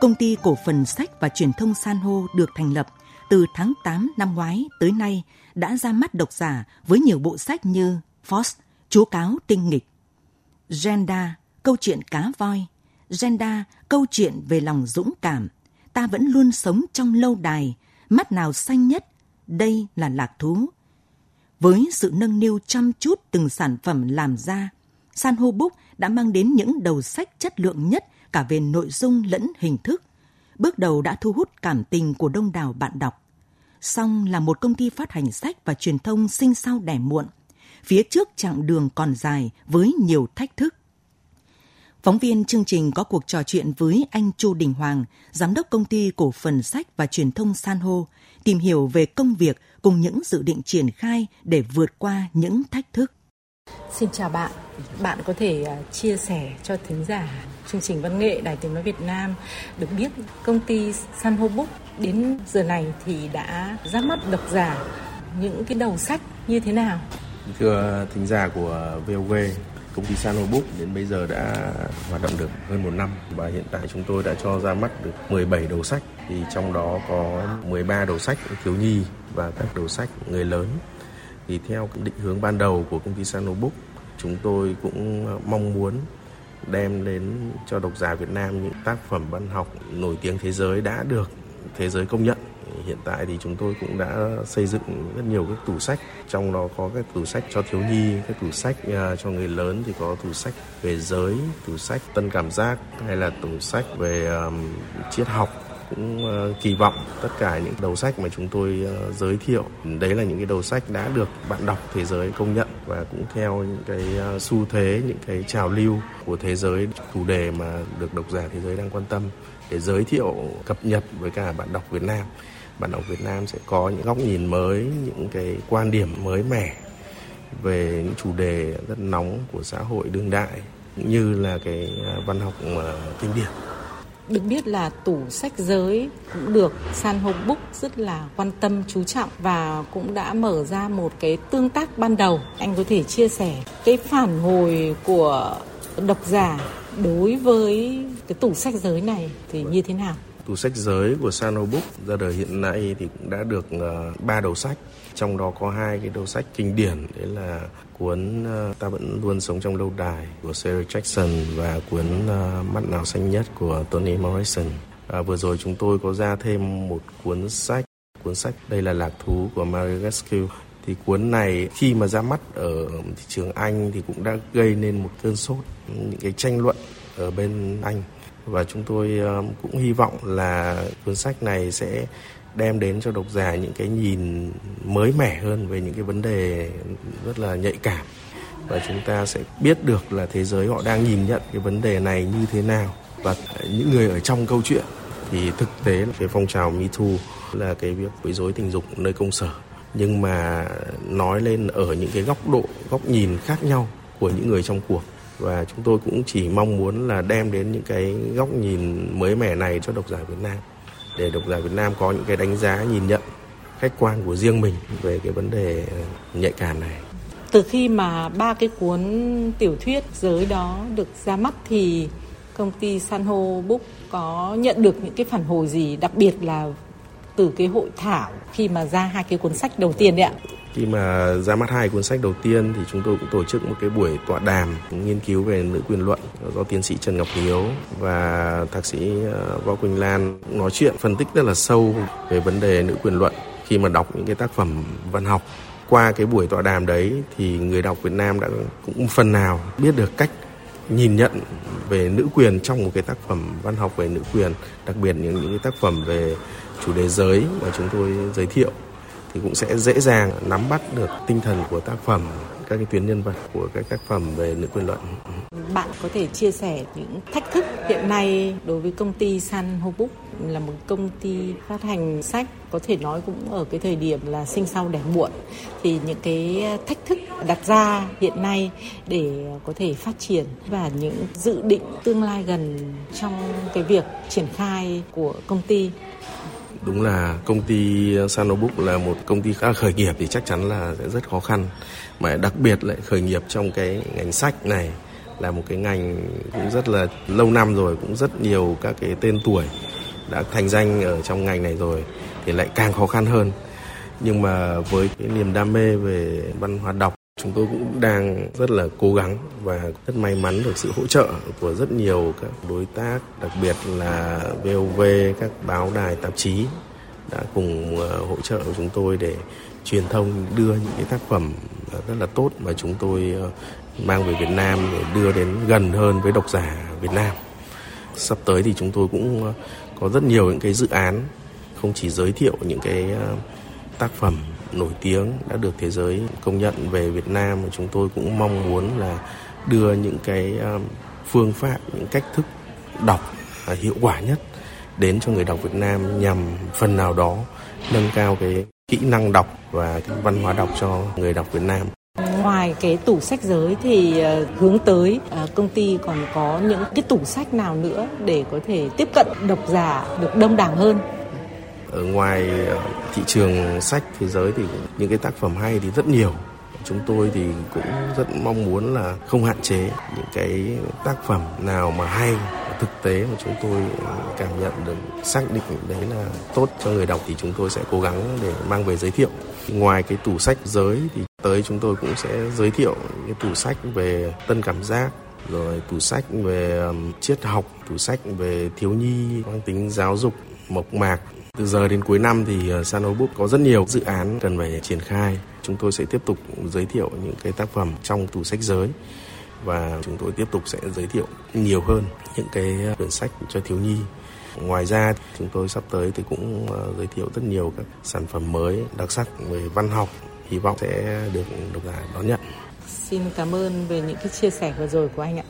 Công ty cổ phần sách và truyền thông San hô được thành lập từ tháng 8 năm ngoái tới nay đã ra mắt độc giả với nhiều bộ sách như Fox, Chúa cáo tinh nghịch, Genda, câu chuyện cá voi, Genda, câu chuyện về lòng dũng cảm, ta vẫn luôn sống trong lâu đài, mắt nào xanh nhất, đây là lạc thú. Với sự nâng niu chăm chút từng sản phẩm làm ra, San hô Book đã mang đến những đầu sách chất lượng nhất cả về nội dung lẫn hình thức. Bước đầu đã thu hút cảm tình của đông đảo bạn đọc. Song là một công ty phát hành sách và truyền thông sinh sau đẻ muộn. Phía trước chặng đường còn dài với nhiều thách thức. Phóng viên chương trình có cuộc trò chuyện với anh Chu Đình Hoàng, giám đốc công ty cổ phần sách và truyền thông San hô, tìm hiểu về công việc cùng những dự định triển khai để vượt qua những thách thức. Xin chào bạn, bạn có thể à, chia sẻ cho thính giả chương trình văn nghệ Đài Tiếng Nói Việt Nam. Được biết công ty San Ho Book đến giờ này thì đã ra mắt độc giả những cái đầu sách như thế nào? Thưa thính giả của VOV, công ty San Ho Book đến bây giờ đã hoạt động được hơn một năm và hiện tại chúng tôi đã cho ra mắt được 17 đầu sách. Thì trong đó có 13 đầu sách thiếu nhi và các đầu sách người lớn thì theo định hướng ban đầu của công ty Sanobook, chúng tôi cũng ờ, mong muốn đem đến cho độc giả Việt Nam những tác phẩm văn học nổi tiếng thế giới đã được thế giới công nhận. Hiện tại thì chúng tôi cũng đã xây dựng rất nhiều các tủ sách trong đó có các tủ sách cho thiếu nhi các tủ sách ờ, cho người lớn thì có tủ sách về giới tủ sách tân cảm giác hay là tủ sách về um, triết học cũng ờ, kỳ vọng tất cả những đầu sách mà chúng tôi ờ, giới thiệu. Đấy là những cái đầu sách đã được bạn đọc thế giới công nhận và cũng theo những cái ờ, xu thế, những cái trào lưu của thế giới, chủ đề mà được độc giả thế giới đang quan tâm để giới thiệu cập nhật với cả bạn đọc Việt Nam. Bạn đọc Việt Nam sẽ có những góc nhìn mới, những cái quan điểm mới mẻ về những chủ đề rất nóng của xã hội đương đại như là cái văn học kinh điển được biết là tủ sách giới cũng được San Hô Book rất là quan tâm, chú trọng và cũng đã mở ra một cái tương tác ban đầu. Anh có thể chia sẻ cái phản hồi của độc giả đối với cái tủ sách giới này thì như thế nào? Tủ sách giới của Sano Book ra đời hiện nay thì cũng đã được ờ, ba đầu sách, trong đó có hai cái đầu sách kinh điển đấy là cuốn ờ, Ta vẫn luôn sống trong lâu đài của Sarah Jackson và cuốn ờ, Mắt nào xanh nhất của Toni Morrison. À, vừa rồi chúng tôi có ra thêm một cuốn sách, cuốn sách đây là Lạc thú của Mary Rescue. Thì cuốn này khi mà ra mắt ở thị trường Anh thì cũng đã gây nên một cơn sốt, những cái tranh luận ở bên Anh và chúng tôi ờ, cũng hy vọng là cuốn sách này sẽ đem đến cho độc giả những cái nhìn mới mẻ hơn về những cái vấn đề rất là nhạy cảm. Và chúng ta sẽ biết được là thế giới họ đang nhìn nhận cái vấn đề này như thế nào. Và những người ở trong câu chuyện thì thực tế là cái phong trào Me Too là cái việc quấy rối tình dục nơi công sở. Nhưng mà nói lên ở những cái góc độ, góc nhìn khác nhau của những người trong cuộc và chúng tôi cũng chỉ mong muốn là đem đến những cái góc nhìn mới mẻ này cho độc giả Việt Nam, để độc giả Việt Nam có những cái đánh giá nhìn nhận khách quan của riêng mình về cái vấn đề nhạy cảm này. Từ khi mà ba cái cuốn tiểu thuyết giới đó được ra mắt thì công ty Sanho Book có nhận được những cái phản hồi gì, đặc biệt là từ cái hội thảo khi mà ra hai cái cuốn sách đầu tiên đấy ạ? Khi mà ra mắt hai cuốn sách đầu tiên thì chúng tôi cũng tổ chức một cái buổi tọa đàm, nghiên cứu về nữ quyền luận do tiến sĩ Trần Ngọc Hiếu và thạc sĩ ờ, Võ Quỳnh Lan nói chuyện, phân tích rất là sâu về vấn đề nữ quyền luận khi mà đọc những cái tác phẩm văn học. Qua cái buổi tọa đàm đấy thì người đọc Việt Nam đã cũng phần nào biết được cách nhìn nhận về nữ quyền trong một cái tác phẩm văn học về nữ quyền, đặc biệt những những cái tác phẩm về chủ đề giới mà chúng tôi giới thiệu thì cũng sẽ dễ dàng nắm bắt được tinh thần của tác phẩm, các cái tuyến nhân vật của các tác phẩm về nữ quyền luận. Bạn có thể chia sẻ những thách thức hiện nay đối với công ty San Ho Book là một công ty phát hành sách, có thể nói cũng ở cái thời điểm là sinh sau đẻ muộn thì những cái thách thức đặt ra hiện nay để có thể phát triển và những dự định tương lai gần trong cái việc triển khai của công ty đúng là công ty Sanobook là một công ty khá khởi nghiệp thì chắc chắn là sẽ rất khó khăn. Mà đặc biệt lại khởi nghiệp trong cái ngành sách này là một cái ngành cũng rất là lâu năm rồi, cũng rất nhiều các cái tên tuổi đã thành danh ở trong ngành này rồi thì lại càng khó khăn hơn. Nhưng mà với cái niềm đam mê về văn hóa đọc chúng tôi cũng đang rất là cố gắng và rất may mắn được sự hỗ trợ của rất nhiều các đối tác, đặc biệt là VOV các báo đài, tạp chí đã cùng ờ, hỗ trợ của chúng tôi để truyền thông, đưa những cái tác phẩm rất là tốt mà chúng tôi ờ, mang về Việt Nam để đưa đến gần hơn với độc giả Việt Nam. Sắp tới thì chúng tôi cũng ờ, có rất nhiều những cái dự án không chỉ giới thiệu những cái tác phẩm nổi tiếng, đã được thế giới công nhận về Việt Nam và chúng tôi cũng mong muốn là đưa những cái um, phương pháp, những cách thức đọc à, hiệu quả nhất đến cho người đọc Việt Nam nhằm phần nào đó nâng cao cái kỹ năng đọc và cái văn hóa đọc cho người đọc Việt Nam. Ngoài cái tủ sách giới thì ờ, hướng tới ờ, công ty còn có những cái tủ sách nào nữa để có thể tiếp cận độc giả được đông đảo hơn? Ở ngoài ờ, thị trường sách thế giới thì những cái tác phẩm hay thì rất nhiều. Chúng tôi thì cũng rất mong muốn là không hạn chế những cái tác phẩm nào mà hay, thực tế mà chúng tôi ờ, cảm nhận được, xác định đấy là tốt cho người đọc thì chúng tôi sẽ cố gắng để mang về giới thiệu. Ngoài cái tủ sách giới thì tới chúng tôi cũng sẽ giới thiệu cái tủ sách về tân cảm giác, rồi tủ sách về triết học, tủ sách về thiếu nhi, mang tính giáo dục, mộc mạc từ giờ đến cuối năm thì ờ, Sanobook Sano Book có rất nhiều dự án cần phải triển khai. Chúng tôi sẽ tiếp tục giới thiệu những cái tác phẩm trong tủ sách giới và chúng tôi tiếp tục sẽ giới thiệu nhiều hơn những cái ờ, quyển sách cho thiếu nhi. Ngoài ra, chúng tôi sắp tới thì cũng ờ, giới thiệu rất nhiều các sản phẩm mới, đặc sắc về văn học hy vọng sẽ được độc giả đón nhận. Xin cảm ơn về những cái chia sẻ vừa rồi của anh ạ.